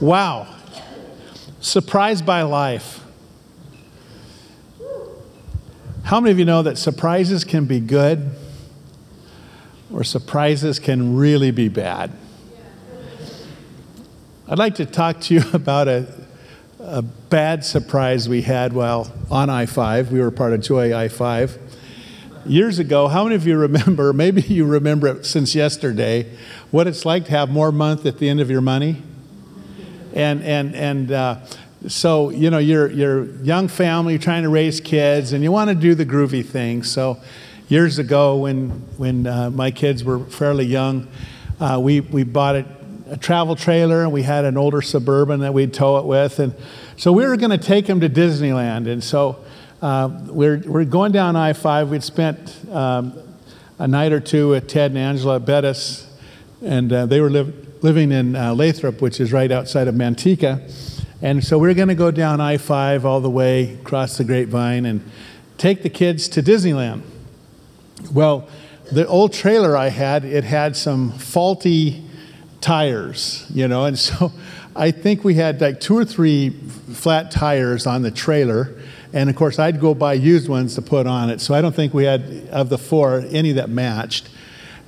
Wow. Surprised by life. How many of you know that surprises can be good or surprises can really be bad? I'd like to talk to you about a, a bad surprise we had while on I 5. We were part of Joy I 5. Years ago, how many of you remember, maybe you remember it since yesterday, what it's like to have more month at the end of your money? And, and, and uh, so, you know, you're, you're young family, you're trying to raise kids, and you want to do the groovy thing. So, years ago, when, when uh, my kids were fairly young, uh, we, we bought a, a travel trailer and we had an older suburban that we'd tow it with. And so we were going to take them to Disneyland. And so uh, we're, we're going down I 5. We'd spent um, a night or two with Ted and Angela Bettis, and uh, they were live, living in uh, Lathrop, which is right outside of Manteca. And so we we're going to go down I 5 all the way across the grapevine and take the kids to Disneyland. Well, the old trailer I had, it had some faulty tires, you know, and so I think we had like two or three flat tires on the trailer. And of course, I'd go buy used ones to put on it. So I don't think we had, of the four, any that matched.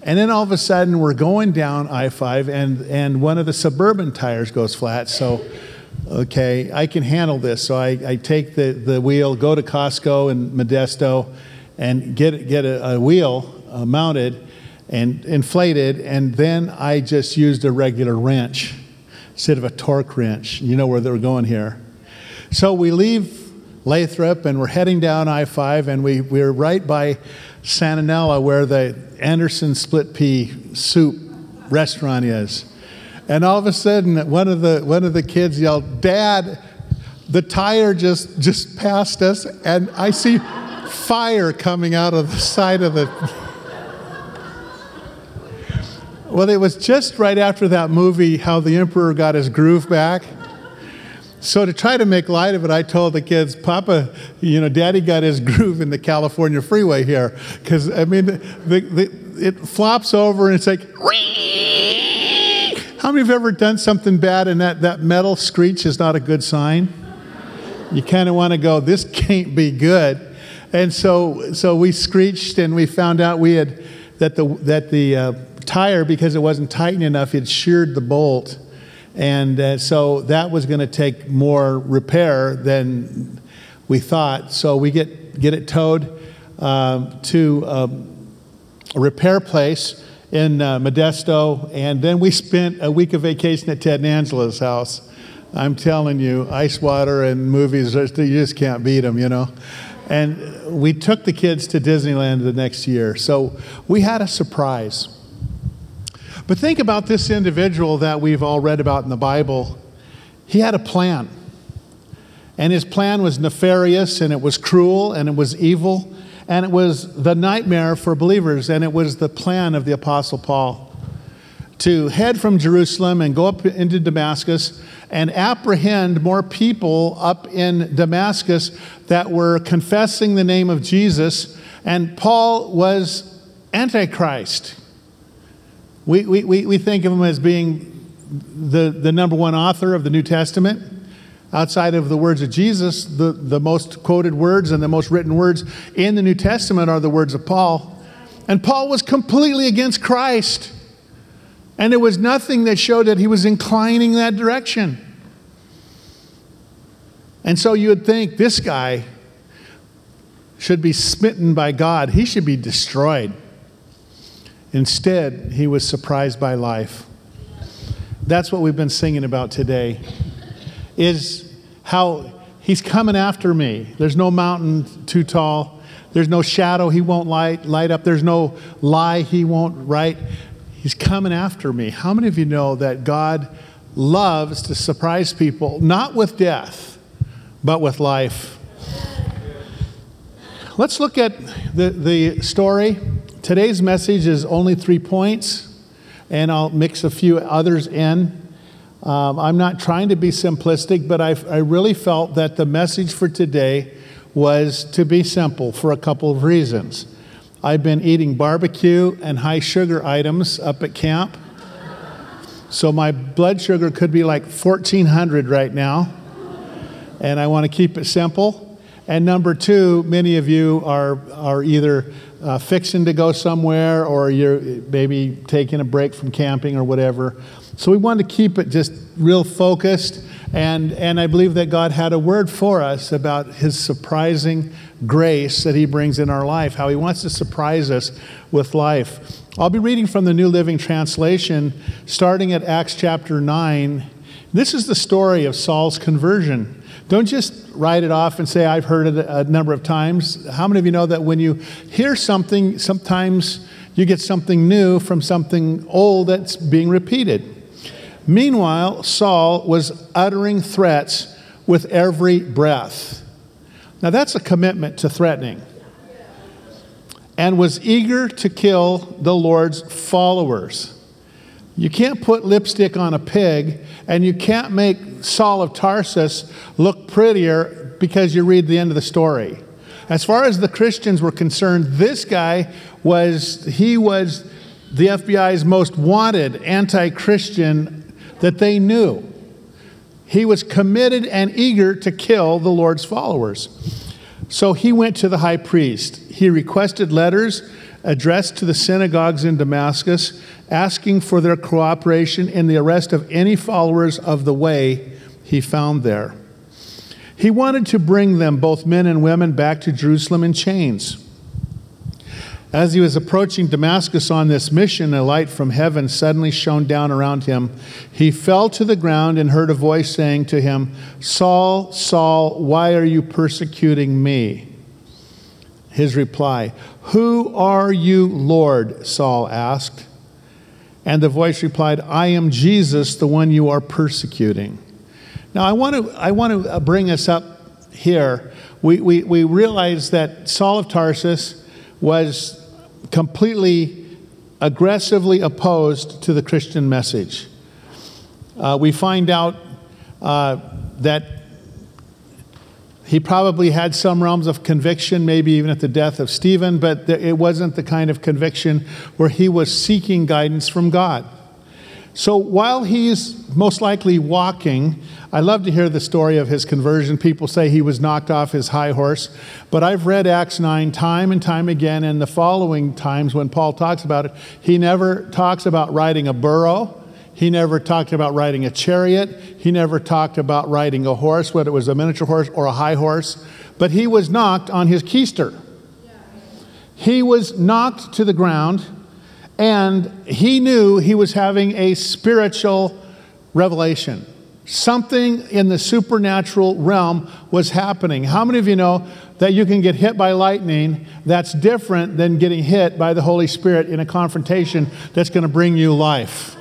And then all of a sudden, we're going down I 5, and, and one of the suburban tires goes flat. So, okay, I can handle this. So I, I take the, the wheel, go to Costco and Modesto, and get, get a, a wheel uh, mounted and inflated, and then I just used a regular wrench instead of a torque wrench. You know where they're going here. So we leave Lathrop and we're heading down I 5, and we, we're right by Santa Nella where the Andersen split pea soup restaurant is. And all of a sudden, one of the, one of the kids yelled, Dad, the tire just, just passed us, and I see fire coming out of the side of the. well, it was just right after that movie, How the Emperor Got His Groove Back. So to try to make light of it, I told the kids, Papa, you know, Daddy got his groove in the California freeway here. Because, I mean, the, the, it flops over and it's like, how many have ever done something bad and that, that metal screech is not a good sign? You kind of want to go, this can't be good. And so, so we screeched and we found out we had, that the, that the uh, tire, because it wasn't tight enough, it sheared the bolt and uh, so that was going to take more repair than we thought. So we get, get it towed uh, to um, a repair place in uh, Modesto. And then we spent a week of vacation at Ted and Angela's house. I'm telling you, ice water and movies, you just can't beat them, you know. And we took the kids to Disneyland the next year. So we had a surprise. But think about this individual that we've all read about in the Bible. He had a plan. And his plan was nefarious, and it was cruel, and it was evil, and it was the nightmare for believers, and it was the plan of the Apostle Paul to head from Jerusalem and go up into Damascus and apprehend more people up in Damascus that were confessing the name of Jesus. And Paul was Antichrist. We, we, we think of him as being the, the number one author of the New Testament. Outside of the words of Jesus, the, the most quoted words and the most written words in the New Testament are the words of Paul. And Paul was completely against Christ. And there was nothing that showed that he was inclining that direction. And so you would think this guy should be smitten by God, he should be destroyed. Instead, he was surprised by life. That's what we've been singing about today. Is how he's coming after me. There's no mountain too tall. There's no shadow he won't light light up. There's no lie he won't write. He's coming after me. How many of you know that God loves to surprise people not with death, but with life? Let's look at the, the story Today's message is only three points, and I'll mix a few others in. Um, I'm not trying to be simplistic, but I, I really felt that the message for today was to be simple for a couple of reasons. I've been eating barbecue and high sugar items up at camp. So my blood sugar could be like 1400 right now. And I want to keep it simple. And number two, many of you are, are either uh, fixing to go somewhere or you're maybe taking a break from camping or whatever. So we wanted to keep it just real focused. And, and I believe that God had a word for us about his surprising grace that he brings in our life, how he wants to surprise us with life. I'll be reading from the New Living Translation, starting at Acts chapter 9. This is the story of Saul's conversion. Don't just write it off and say, I've heard it a number of times. How many of you know that when you hear something, sometimes you get something new from something old that's being repeated? Meanwhile, Saul was uttering threats with every breath. Now, that's a commitment to threatening. And was eager to kill the Lord's followers. You can't put lipstick on a pig, and you can't make Saul of Tarsus look prettier because you read the end of the story. As far as the Christians were concerned, this guy was, he was the FBI's most wanted anti Christian that they knew. He was committed and eager to kill the Lord's followers. So he went to the high priest. He requested letters addressed to the synagogues in Damascus, asking for their cooperation in the arrest of any followers of the way he found there. He wanted to bring them, both men and women, back to Jerusalem in chains. As he was approaching Damascus on this mission, a light from heaven suddenly shone down around him. He fell to the ground and heard a voice saying to him, Saul, Saul, why are you persecuting me? His reply, Who are you, Lord? Saul asked. And the voice replied, I am Jesus, the one you are persecuting. Now, I want to, I want to bring us up here. We, we, we realize that Saul of Tarsus was completely aggressively opposed to the Christian message. Uh, we find out uh, that he probably had some realms of conviction, maybe even at the death of Stephen, but it wasn't the kind of conviction where he was seeking guidance from God. So while he's most likely walking, I love to hear the story of his conversion. People say he was knocked off his high horse, but I've read Acts 9 time and time again, and the following times when Paul talks about it, he never talks about riding a burro. He never talked about riding a chariot. He never talked about riding a horse, whether it was a miniature horse or a high horse, but he was knocked on his keister. He was knocked to the ground and he knew he was having a spiritual revelation. Something in the supernatural realm was happening. How many of you know that you can get hit by lightning that's different than getting hit by the Holy Spirit in a confrontation that's going to bring you life?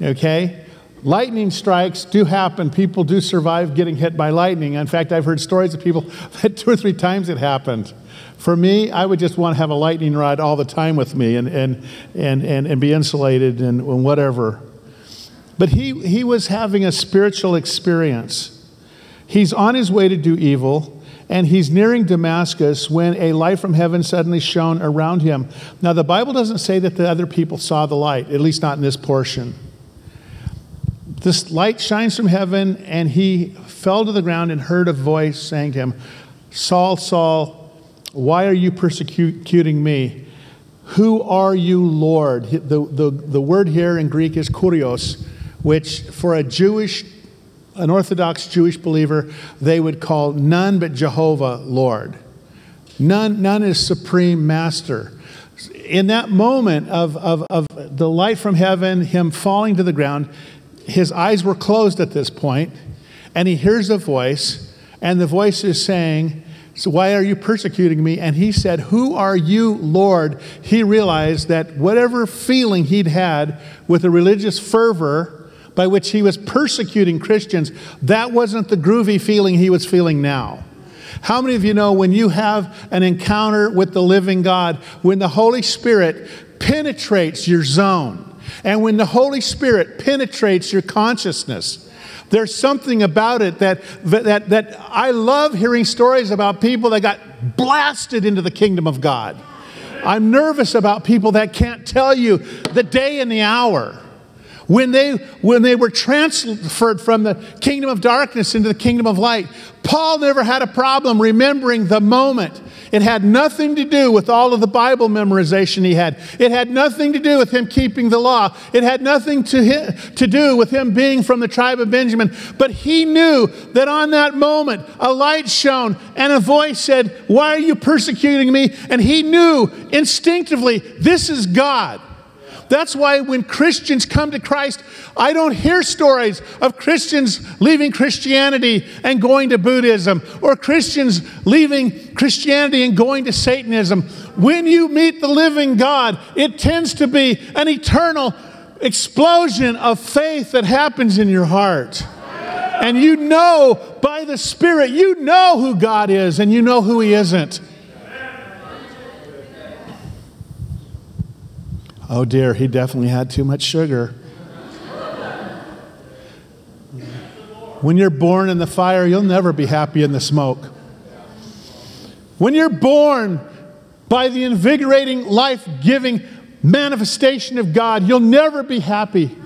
Okay? Lightning strikes do happen. People do survive getting hit by lightning. In fact, I've heard stories of people that two or three times it happened. For me, I would just want to have a lightning rod all the time with me and, and, and, and, and be insulated and, and whatever. But he, he was having a spiritual experience. He's on his way to do evil, and he's nearing Damascus when a light from heaven suddenly shone around him. Now, the Bible doesn't say that the other people saw the light, at least not in this portion. This light shines from heaven, and he fell to the ground and heard a voice saying to him, Saul, Saul, why are you persecuting me? Who are you, Lord? The, the, the word here in Greek is kurios, which for a Jewish, an Orthodox Jewish believer, they would call none but Jehovah Lord. None, none is supreme master. In that moment of, of, of the light from heaven, him falling to the ground, his eyes were closed at this point, and he hears a voice, and the voice is saying, so why are you persecuting me? And he said, Who are you, Lord? He realized that whatever feeling he'd had with a religious fervor by which he was persecuting Christians, that wasn't the groovy feeling he was feeling now. How many of you know when you have an encounter with the living God, when the Holy Spirit penetrates your zone, and when the Holy Spirit penetrates your consciousness, there's something about it that, that, that I love hearing stories about people that got blasted into the kingdom of God. I'm nervous about people that can't tell you the day and the hour. When they, when they were transferred from the kingdom of darkness into the kingdom of light, Paul never had a problem remembering the moment. It had nothing to do with all of the Bible memorization he had. It had nothing to do with him keeping the law. It had nothing to, to do with him being from the tribe of Benjamin. But he knew that on that moment, a light shone and a voice said, Why are you persecuting me? And he knew instinctively, this is God. That's why when Christians come to Christ, I don't hear stories of Christians leaving Christianity and going to Buddhism or Christians leaving Christianity and going to Satanism. When you meet the living God, it tends to be an eternal explosion of faith that happens in your heart. And you know by the Spirit, you know who God is and you know who He isn't. Oh dear, he definitely had too much sugar. When you're born in the fire, you'll never be happy in the smoke. When you're born by the invigorating, life giving manifestation of God, you'll never be happy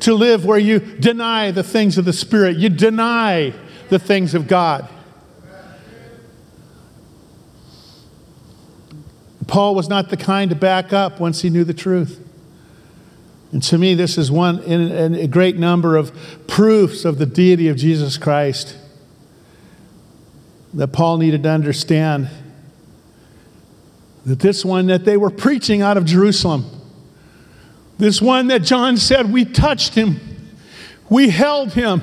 to live where you deny the things of the Spirit, you deny the things of God. Paul was not the kind to back up once he knew the truth. And to me, this is one in, a great number of proofs of the deity of Jesus Christ that Paul needed to understand that this one that they were preaching out of Jerusalem, this one that John said, we touched him, we held him,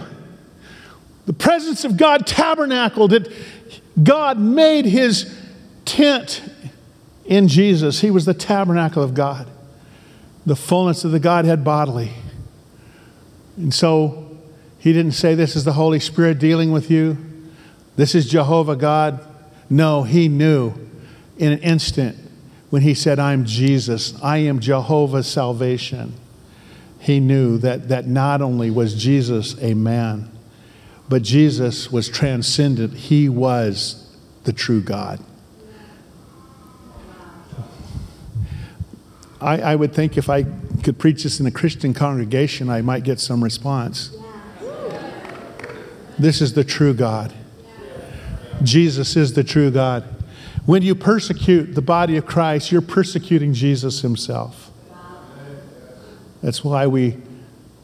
the presence of God tabernacled, that God made his tent in Jesus, he was the tabernacle of God, the fullness of the Godhead bodily. And so he didn't say, This is the Holy Spirit dealing with you. This is Jehovah God. No, he knew in an instant when he said, I'm Jesus, I am Jehovah's salvation. He knew that, that not only was Jesus a man, but Jesus was transcendent. He was the true God. I, I would think if I could preach this in a Christian congregation, I might get some response. This is the true God. Jesus is the true God. When you persecute the body of Christ, you're persecuting Jesus himself. That's why we,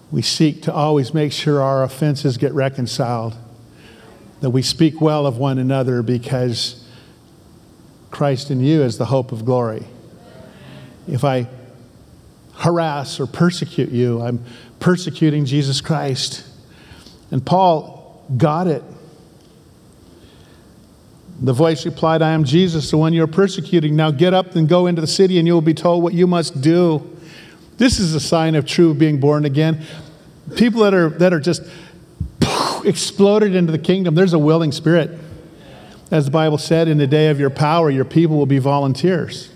we seek to always make sure our offenses get reconciled, that we speak well of one another because Christ in you is the hope of glory if I harass or persecute you, I'm persecuting Jesus Christ. And Paul got it. The voice replied, I am Jesus, the one you're persecuting. Now get up and go into the city, and you will be told what you must do. This is a sign of true being born again. People that are, that are just exploded into the kingdom, there's a willing spirit. As the Bible said, in the day of your power, your people will be volunteers.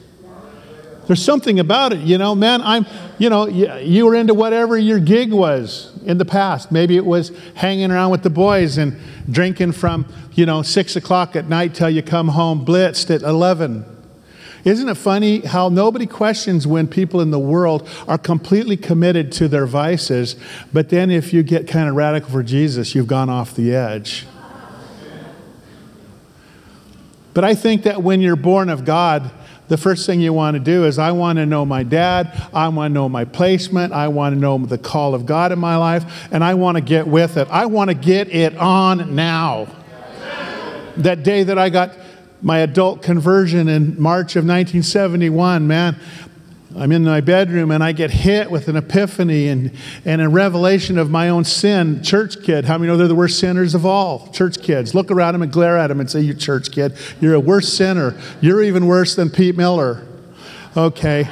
There's something about it, you know, man. I'm, you know, you were into whatever your gig was in the past. Maybe it was hanging around with the boys and drinking from, you know, six o'clock at night till you come home blitzed at 11. Isn't it funny how nobody questions when people in the world are completely committed to their vices, but then if you get kind of radical for Jesus, you've gone off the edge? But I think that when you're born of God, the first thing you want to do is I want to know my dad, I want to know my placement, I want to know the call of God in my life, and I want to get with it. I want to get it on now. That day that I got my adult conversion in March of 1971, man, I'm in my bedroom and I get hit with an epiphany and, and a revelation of my own sin. Church kid, how many know they're the worst sinners of all? Church kids. Look around them and glare at them and say, You church kid, you're a worse sinner. You're even worse than Pete Miller. Okay.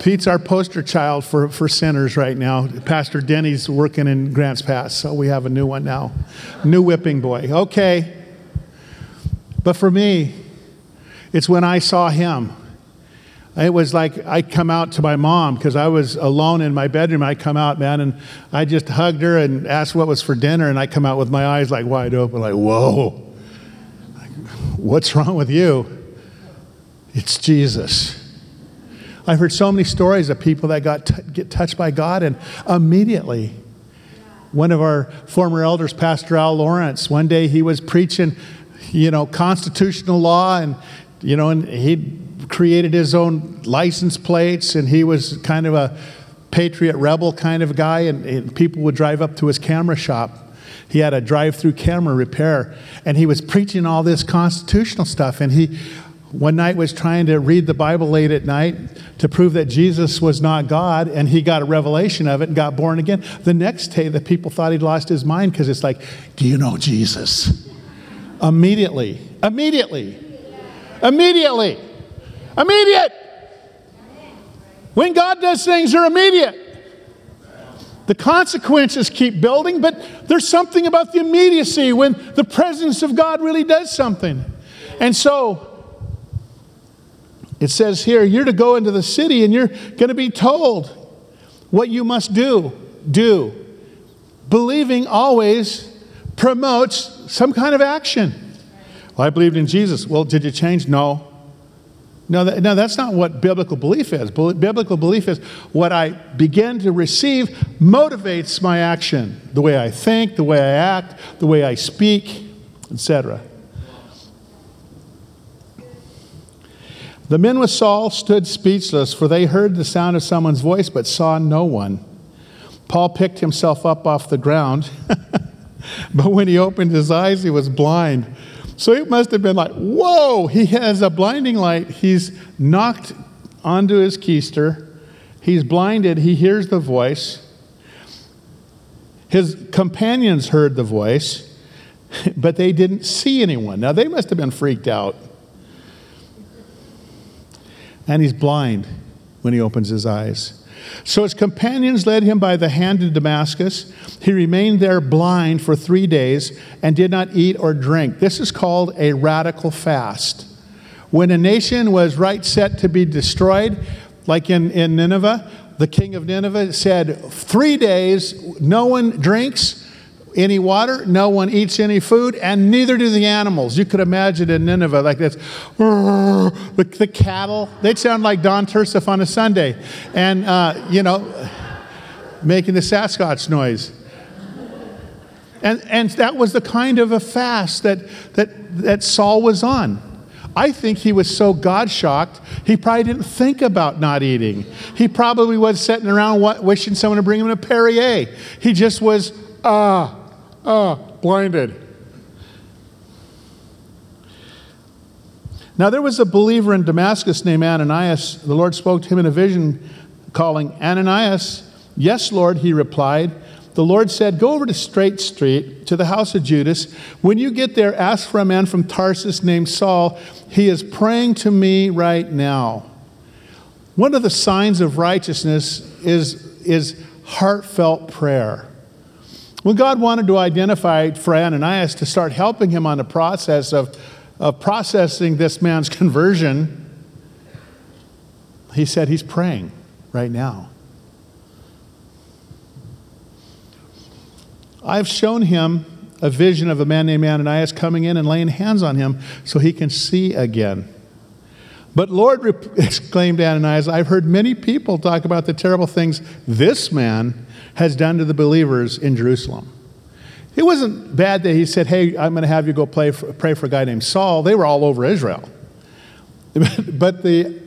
Pete's our poster child for, for sinners right now. Pastor Denny's working in Grants Pass, so we have a new one now. New whipping boy. Okay. But for me, it's when I saw him it was like I come out to my mom because I was alone in my bedroom. I come out, man, and I just hugged her and asked what was for dinner, and I come out with my eyes like wide open, like, whoa, what's wrong with you? It's Jesus. I've heard so many stories of people that got t- get touched by God and immediately. One of our former elders, Pastor Al Lawrence, one day he was preaching, you know, constitutional law and, you know, and he created his own license plates and he was kind of a patriot rebel kind of guy and, and people would drive up to his camera shop he had a drive through camera repair, and he was preaching all this constitutional stuff. And he, one night, was trying to read the Bible late at night to prove that Jesus was not God, and he got a revelation of it and got born again. The next day, the people thought he'd lost his mind because it's like, Do you know Jesus? Immediately, immediately, immediately, immediate. When God does things, they're immediate. The consequences keep building, but there's something about the immediacy when the presence of God really does something. And so, it says here, you're to go into the city and you're going to be told what you must do. Do. Believing always promotes some kind of action. Well, I believed in Jesus. Well, did you change? No. No, that, no, that's not what biblical belief is. Biblical belief is what I begin to receive motivates my action. The way I think, the way I act, the way I speak, etc. The men with Saul stood speechless, for they heard the sound of someone's voice but saw no one. Paul picked himself up off the ground, but when he opened his eyes, he was blind. So it must have been like, whoa, he has a blinding light. He's knocked onto his keister. He's blinded. He hears the voice. His companions heard the voice, but they didn't see anyone. Now they must have been freaked out. And he's blind when he opens his eyes. So his companions led him by the hand to Damascus. He remained there blind for three days and did not eat or drink. This is called a radical fast. When a nation was right set to be destroyed, like in, in Nineveh, the king of Nineveh said, Three days, no one drinks any water, no one eats any food, and neither do the animals. You could imagine in Nineveh like this the, the cattle, they'd sound like Don Tursif on a Sunday, and, uh, you know, making the Sasquatch noise. And, and that was the kind of a fast that, that, that Saul was on. I think he was so God shocked, he probably didn't think about not eating. He probably was sitting around wishing someone to bring him a Perrier. He just was, ah, Ah, blinded. Now, there was a believer in Damascus named Ananias. The Lord spoke to him in a vision, calling, Ananias. Yes, Lord, he replied. The Lord said, Go over to Straight Street to the house of Judas. When you get there, ask for a man from Tarsus named Saul. He is praying to me right now. One of the signs of righteousness is, is heartfelt prayer. When God wanted to identify for Ananias to start helping him on the process of, of processing this man's conversion, he said he's praying right now. I've shown him a vision of a man named Ananias coming in and laying hands on him so he can see again. But Lord, exclaimed Ananias, I've heard many people talk about the terrible things this man has done to the believers in Jerusalem. It wasn't bad that he said, Hey, I'm going to have you go play for, pray for a guy named Saul. They were all over Israel. but the,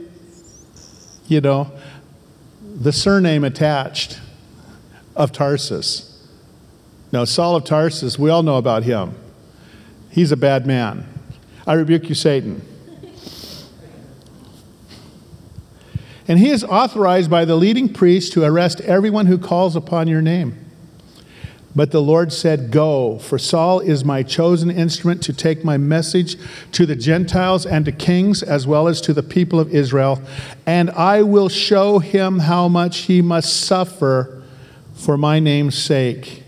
you know, the surname attached of Tarsus. Now, Saul of Tarsus, we all know about him. He's a bad man. I rebuke you, Satan. And he is authorized by the leading priest to arrest everyone who calls upon your name. But the Lord said, Go, for Saul is my chosen instrument to take my message to the Gentiles and to kings, as well as to the people of Israel, and I will show him how much he must suffer for my name's sake.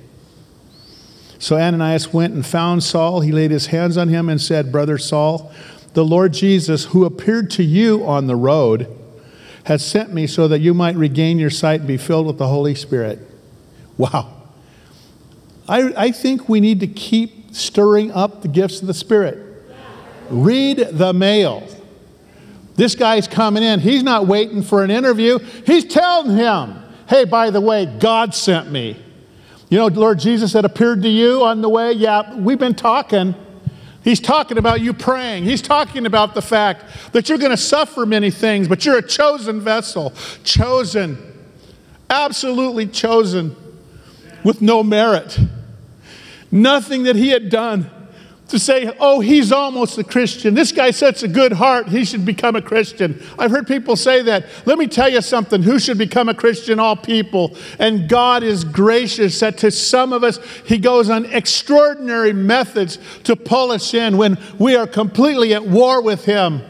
So Ananias went and found Saul. He laid his hands on him and said, Brother Saul, the Lord Jesus, who appeared to you on the road, has sent me so that you might regain your sight and be filled with the Holy Spirit. Wow. I, I think we need to keep stirring up the gifts of the Spirit. Read the mail. This guy's coming in. He's not waiting for an interview. He's telling him, hey, by the way, God sent me. You know, Lord Jesus had appeared to you on the way. Yeah, we've been talking. He's talking about you praying. He's talking about the fact that you're going to suffer many things, but you're a chosen vessel. Chosen. Absolutely chosen. With no merit. Nothing that he had done to say, oh, he's almost a Christian. This guy sets a good heart. He should become a Christian. I've heard people say that. Let me tell you something. Who should become a Christian? All people. And God is gracious that to some of us, He goes on extraordinary methods to pull us in when we are completely at war with Him.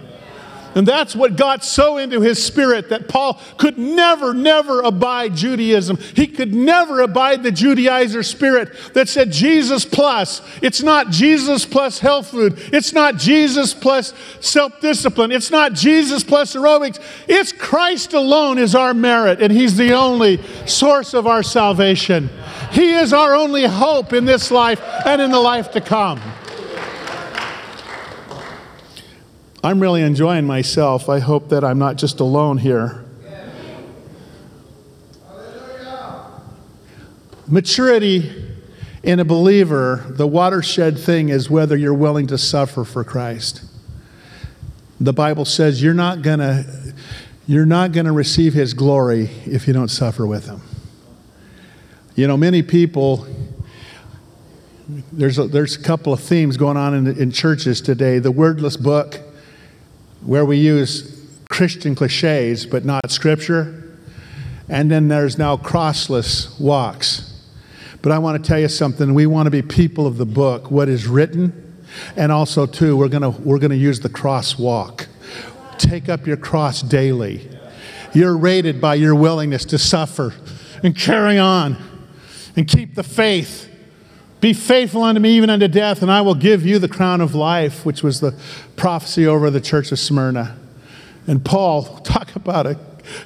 And that's what got so into his spirit that Paul could never, never abide Judaism. He could never abide the Judaizer spirit that said Jesus plus. It's not Jesus plus health food. It's not Jesus plus self discipline. It's not Jesus plus aerobics. It's Christ alone is our merit, and he's the only source of our salvation. He is our only hope in this life and in the life to come. I'm really enjoying myself. I hope that I'm not just alone here. Maturity in a believer, the watershed thing is whether you're willing to suffer for Christ. The Bible says you're not going to you're not going to receive his glory if you don't suffer with him. You know, many people there's a, there's a couple of themes going on in, in churches today. The wordless book where we use Christian cliches but not scripture. And then there's now crossless walks. But I want to tell you something. We want to be people of the book, what is written. And also, too, we're going to, we're going to use the cross walk. Take up your cross daily. You're rated by your willingness to suffer and carry on and keep the faith. Be faithful unto me even unto death, and I will give you the crown of life, which was the prophecy over the church of Smyrna. And Paul, talk about a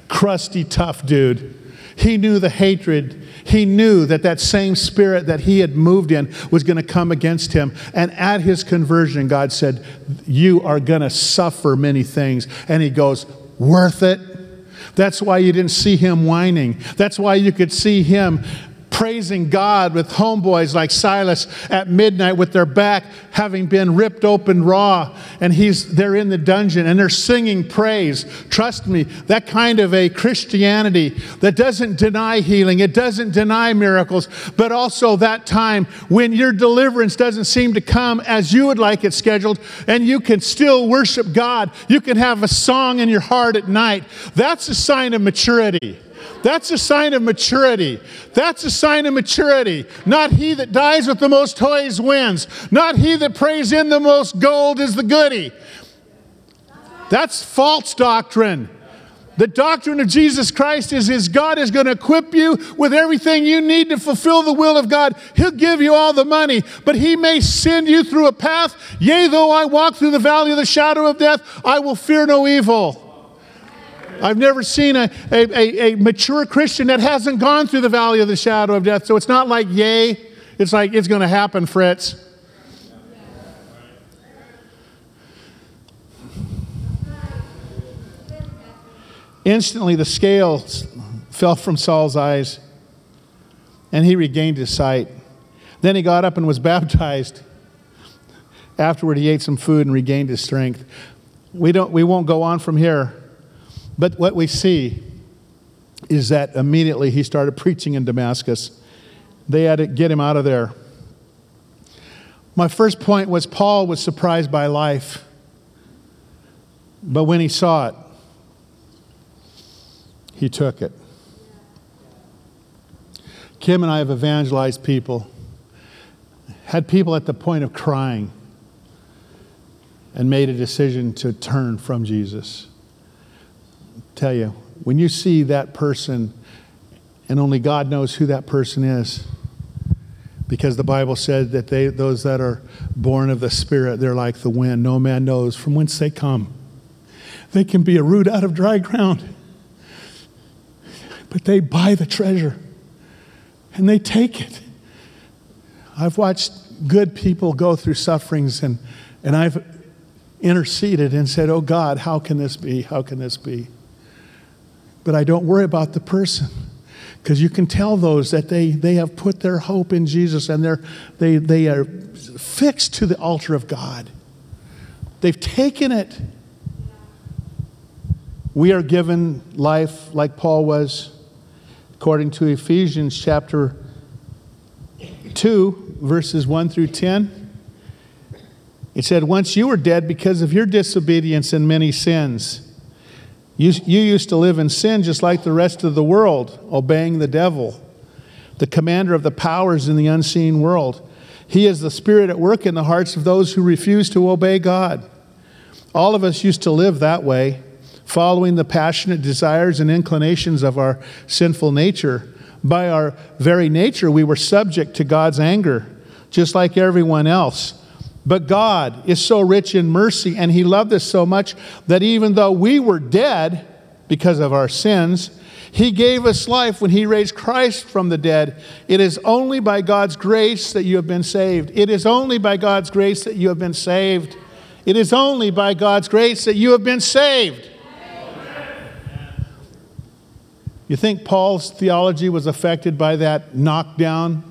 crusty, tough dude. He knew the hatred. He knew that that same spirit that he had moved in was going to come against him. And at his conversion, God said, You are going to suffer many things. And he goes, Worth it. That's why you didn't see him whining. That's why you could see him praising God with homeboys like Silas at midnight with their back having been ripped open raw and he's they're in the dungeon and they're singing praise. Trust me, that kind of a Christianity that doesn't deny healing, it doesn't deny miracles, but also that time when your deliverance doesn't seem to come as you would like it scheduled and you can still worship God. You can have a song in your heart at night. That's a sign of maturity. That's a sign of maturity. That's a sign of maturity. Not he that dies with the most toys wins. Not he that prays in the most gold is the goody. That's false doctrine. The doctrine of Jesus Christ is, His God is going to equip you with everything you need to fulfill the will of God. He'll give you all the money, but He may send you through a path. Yea, though I walk through the valley of the shadow of death, I will fear no evil. I've never seen a, a, a, a, mature Christian that hasn't gone through the valley of the shadow of death. So it's not like, yay, it's like, it's going to happen, Fritz. Instantly, the scales fell from Saul's eyes, and he regained his sight. Then he got up and was baptized. Afterward, he ate some food and regained his strength. We, don't, we won't go on from here. But what we see is that immediately he started preaching in Damascus. They had to get him out of there. My first point was Paul was surprised by life. But when he saw it, he took it. Kim and I have evangelized people, had people at the point of crying, and made a decision to turn from Jesus tell you, when you see that person, and only God knows who that person is, because the Bible said that they, those that are born of the Spirit, they're like the wind. No man knows from whence they come. They can be a root out of dry ground, but they buy the treasure and they take it. I've watched good people go through sufferings, and, and I've interceded and said, Oh God, how can this be? How can this be? But I don't worry about the person because you can tell those that they, they have put their hope in Jesus and they're, they, they are fixed to the altar of God. They've taken it. We are given life like Paul was, according to Ephesians chapter 2, verses 1 through 10. It said, Once you were dead because of your disobedience and many sins. You, you used to live in sin just like the rest of the world, obeying the devil, the commander of the powers in the unseen world. He is the spirit at work in the hearts of those who refuse to obey God. All of us used to live that way, following the passionate desires and inclinations of our sinful nature. By our very nature, we were subject to God's anger, just like everyone else. But God is so rich in mercy, and He loved us so much that even though we were dead because of our sins, He gave us life when He raised Christ from the dead. It is only by God's grace that you have been saved. It is only by God's grace that you have been saved. It is only by God's grace that you have been saved. You think Paul's theology was affected by that knockdown?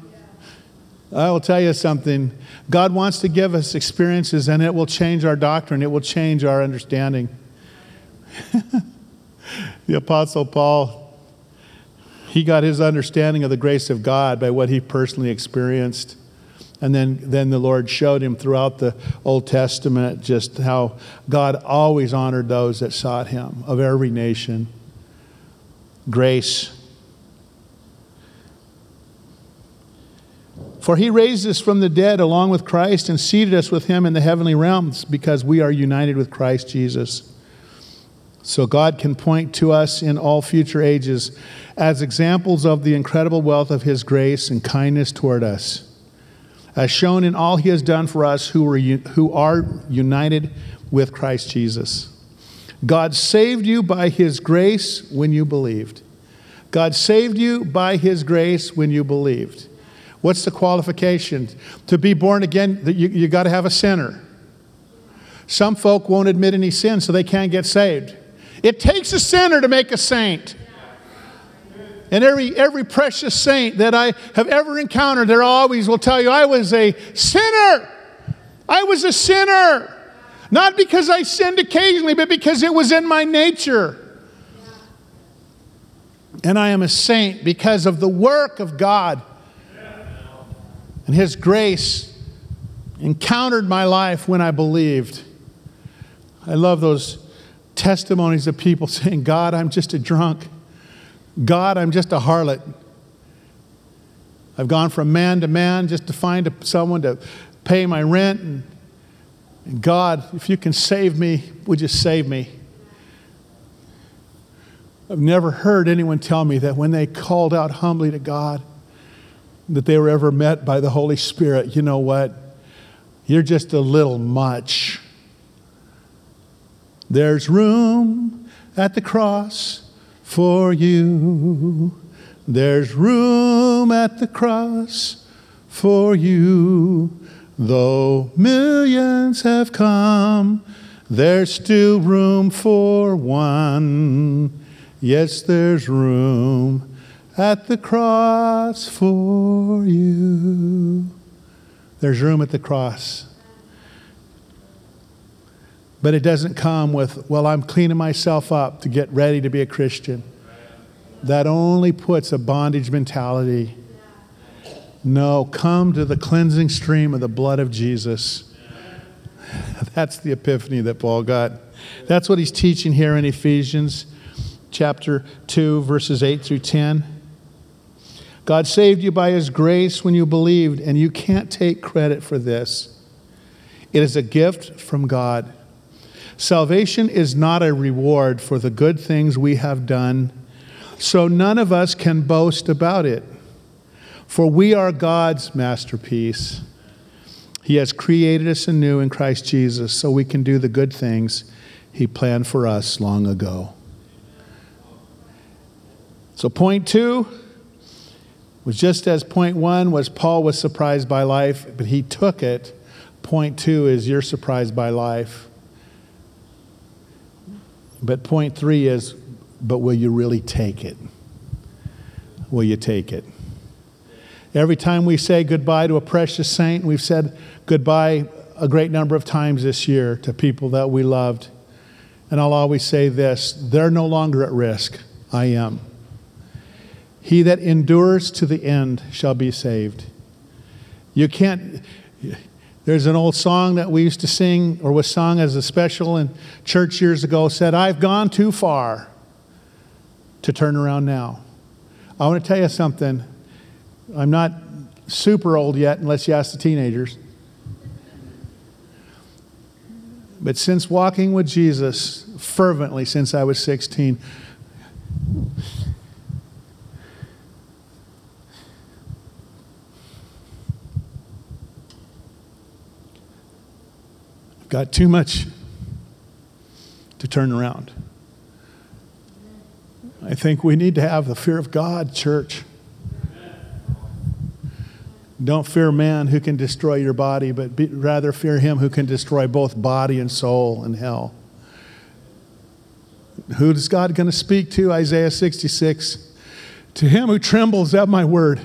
I will tell you something. God wants to give us experiences, and it will change our doctrine, it will change our understanding. the Apostle Paul, he got his understanding of the grace of God by what he personally experienced. And then, then the Lord showed him throughout the Old Testament just how God always honored those that sought him of every nation. Grace. For he raised us from the dead along with Christ and seated us with him in the heavenly realms because we are united with Christ Jesus. So God can point to us in all future ages as examples of the incredible wealth of his grace and kindness toward us, as shown in all he has done for us who are, who are united with Christ Jesus. God saved you by his grace when you believed. God saved you by his grace when you believed. What's the qualification? To be born again, you, you got to have a sinner. Some folk won't admit any sin, so they can't get saved. It takes a sinner to make a saint. And every, every precious saint that I have ever encountered, they always will tell you, I was a sinner. I was a sinner. Not because I sinned occasionally, but because it was in my nature. And I am a saint because of the work of God and His grace encountered my life when I believed. I love those testimonies of people saying, God, I'm just a drunk. God, I'm just a harlot. I've gone from man to man just to find someone to pay my rent. And, and God, if you can save me, would you save me? I've never heard anyone tell me that when they called out humbly to God, that they were ever met by the Holy Spirit, you know what? You're just a little much. There's room at the cross for you. There's room at the cross for you. Though millions have come, there's still room for one. Yes, there's room at the cross for you. There's room at the cross. But it doesn't come with, well, I'm cleaning myself up to get ready to be a Christian. That only puts a bondage mentality. No, come to the cleansing stream of the blood of Jesus. That's the epiphany that Paul got. That's what he's teaching here in Ephesians chapter 2, verses 8 through 10. God saved you by His grace when you believed, and you can't take credit for this. It is a gift from God. Salvation is not a reward for the good things we have done, so none of us can boast about it. For we are God's masterpiece. He has created us anew in Christ Jesus so we can do the good things He planned for us long ago. So, point two was just as point one was Paul was surprised by life, but he took it. Point two is you're surprised by life. But point three is, but will you really take it? Will you take it? Every time we say goodbye to a precious saint, we've said goodbye a great number of times this year to people that we loved. And I'll always say this they're no longer at risk. I am. He that endures to the end shall be saved. You can't, there's an old song that we used to sing, or was sung as a special in church years ago, said, I've gone too far to turn around now. I want to tell you something. I'm not super old yet, unless you ask the teenagers. But since walking with Jesus fervently since I was 16, got too much to turn around. I think we need to have the fear of God, church. Don't fear man who can destroy your body, but be, rather fear him who can destroy both body and soul in hell. Who is God going to speak to? Isaiah 66. To him who trembles at my word.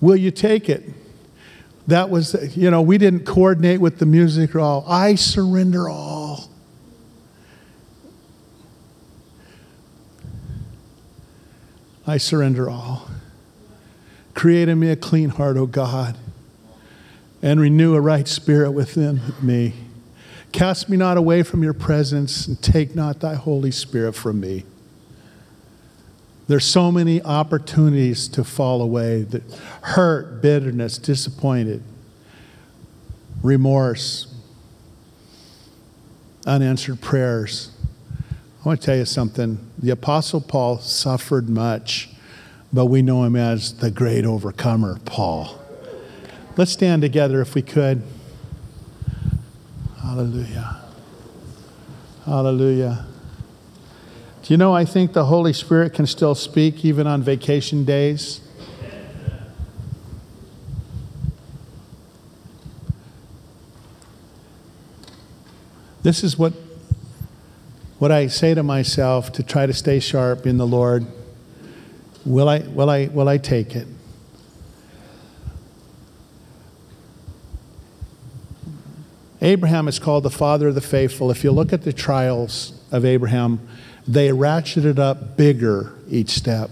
Will you take it? That was, you know, we didn't coordinate with the music at all. I surrender all. I surrender all. Create in me a clean heart, O God, and renew a right spirit within me. Cast me not away from your presence, and take not thy Holy Spirit from me. There's so many opportunities to fall away that hurt, bitterness, disappointed, remorse, unanswered prayers. I want to tell you something. The Apostle Paul suffered much, but we know him as the great overcomer, Paul. Let's stand together if we could. Hallelujah. Hallelujah. Do you know, I think the Holy Spirit can still speak even on vacation days? This is what, what I say to myself to try to stay sharp in the Lord. Will I, will I, will I take it? Abraham is called the father of the faithful. If you look at the trials of Abraham, they ratcheted up bigger each step.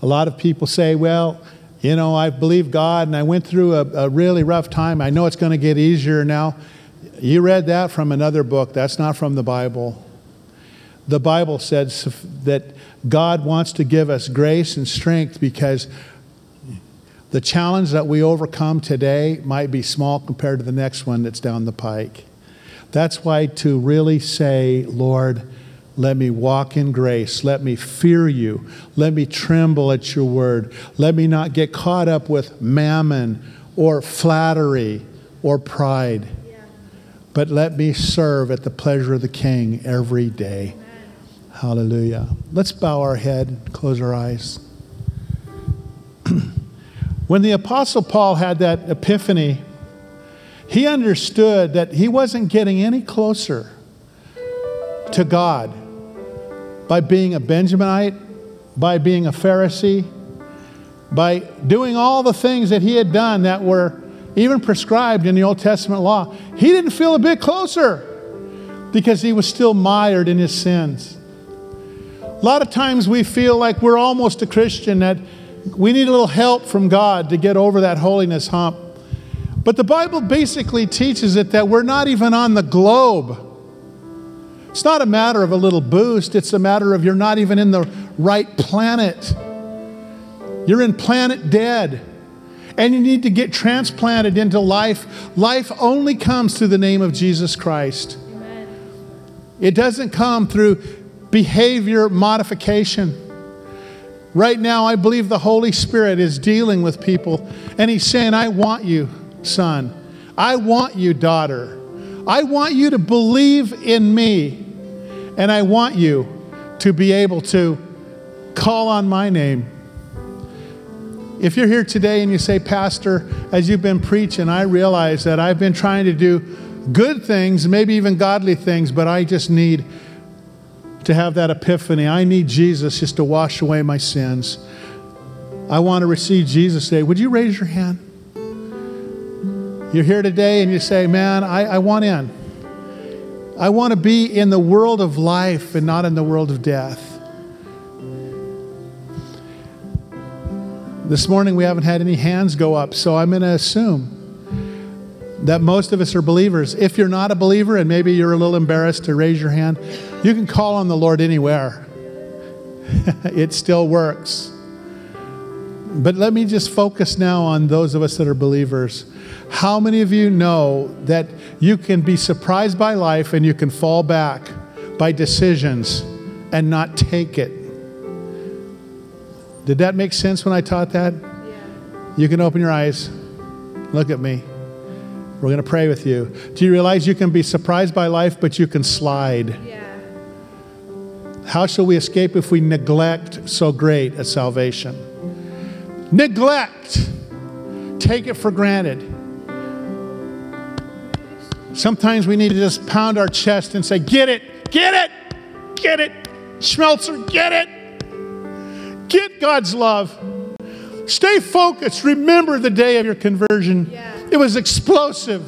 A lot of people say, well, you know, I believe God and I went through a, a really rough time. I know it's going to get easier now. You read that from another book. That's not from the Bible. The Bible says that God wants to give us grace and strength because the challenge that we overcome today might be small compared to the next one that's down the pike. That's why to really say, Lord, let me walk in grace. Let me fear you. Let me tremble at your word. Let me not get caught up with mammon or flattery or pride. Yeah. But let me serve at the pleasure of the King every day. Amen. Hallelujah. Let's bow our head, close our eyes. when the Apostle Paul had that epiphany, he understood that he wasn't getting any closer to God by being a Benjaminite, by being a Pharisee, by doing all the things that he had done that were even prescribed in the Old Testament law. He didn't feel a bit closer because he was still mired in his sins. A lot of times we feel like we're almost a Christian, that we need a little help from God to get over that holiness hump. But the Bible basically teaches it that we're not even on the globe. It's not a matter of a little boost, it's a matter of you're not even in the right planet. You're in planet dead. And you need to get transplanted into life. Life only comes through the name of Jesus Christ. Amen. It doesn't come through behavior modification. Right now, I believe the Holy Spirit is dealing with people, and He's saying, I want you son. I want you, daughter. I want you to believe in me. And I want you to be able to call on my name. if you're here today and you say, Pastor, as you've been preaching, I realize that I've been trying to do good things, maybe even godly things, but I just need to have that epiphany. I need Jesus just to wash away my sins. I want to receive Jesus today. Would you raise your hand? You're here today and you say, Man, I, I want in. I want to be in the world of life and not in the world of death. This morning we haven't had any hands go up, so I'm going to assume that most of us are believers. If you're not a believer and maybe you're a little embarrassed to raise your hand, you can call on the Lord anywhere. it still works. But let me just focus now on those of us that are believers. How many of you know that you can be surprised by life and you can fall back by decisions and not take it? Did that make sense when I taught that? Yeah. You can open your eyes. Look at me. We're going to pray with you. Do you realize you can be surprised by life, but you can slide? Yeah. How shall we escape if we neglect so great a salvation? Neglect. Take it for granted. Sometimes we need to just pound our chest and say, Get it, get it, get it. Schmelzer, get it. Get God's love. Stay focused. Remember the day of your conversion. Yeah. It was explosive.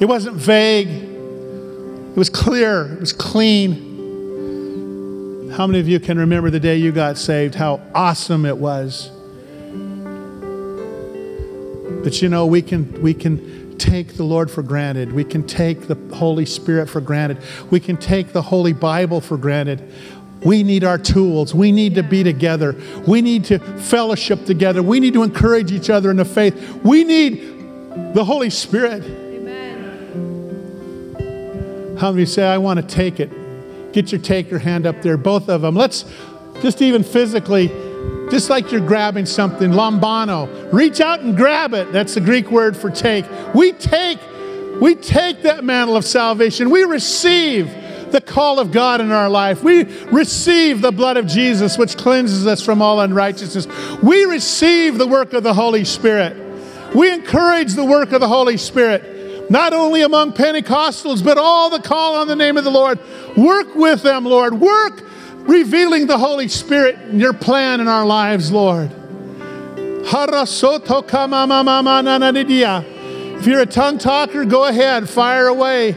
It wasn't vague. It was clear. It was clean. How many of you can remember the day you got saved? How awesome it was. But you know, we can we can take the Lord for granted. We can take the Holy Spirit for granted. We can take the Holy Bible for granted. We need our tools. We need to be together. We need to fellowship together. We need to encourage each other in the faith. We need the Holy Spirit. Amen. How many say, I want to take it? Get your take your hand up there, both of them. Let's just even physically, just like you're grabbing something, lambano, reach out and grab it. That's the Greek word for take. We take, we take that mantle of salvation. We receive the call of God in our life. We receive the blood of Jesus, which cleanses us from all unrighteousness. We receive the work of the Holy Spirit. We encourage the work of the Holy Spirit, not only among Pentecostals, but all that call on the name of the Lord. Work with them, Lord. Work revealing the Holy Spirit and your plan in our lives, Lord. If you're a tongue talker, go ahead, fire away.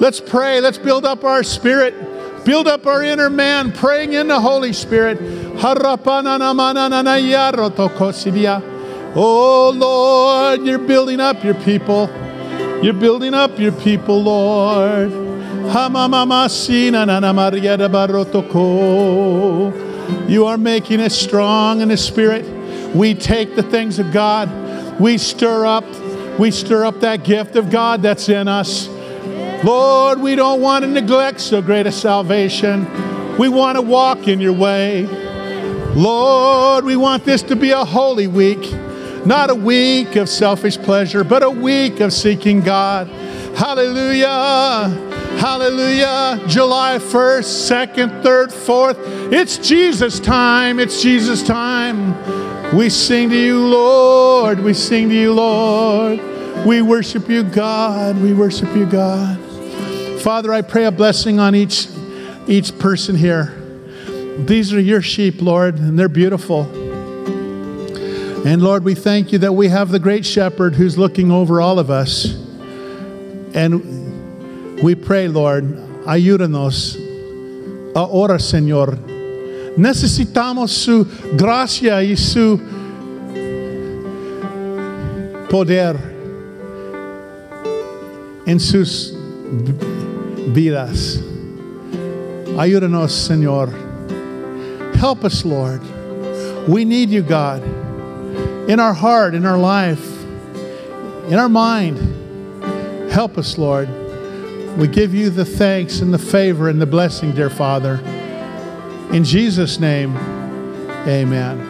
Let's pray. Let's build up our spirit, build up our inner man, praying in the Holy Spirit. Oh Lord, you're building up your people. You're building up your people, Lord. You are making us strong in the spirit. We take the things of God. We stir up, we stir up that gift of God that's in us. Lord, we don't want to neglect so great a salvation. We want to walk in your way. Lord, we want this to be a holy week. Not a week of selfish pleasure, but a week of seeking God. Hallelujah. Hallelujah. July 1st, 2nd, 3rd, 4th. It's Jesus time. It's Jesus time. We sing to you, Lord. We sing to you, Lord. We worship you, God. We worship you, God. Father, I pray a blessing on each, each person here. These are your sheep, Lord, and they're beautiful. And Lord, we thank you that we have the great shepherd who's looking over all of us. And we pray, Lord, ayúdanos ahora, Señor. Necesitamos su gracia y su poder en sus vidas. Ayúdanos, Señor. Help us, Lord. We need you, God in our heart, in our life, in our mind. Help us, Lord. We give you the thanks and the favor and the blessing, dear Father. In Jesus' name, amen.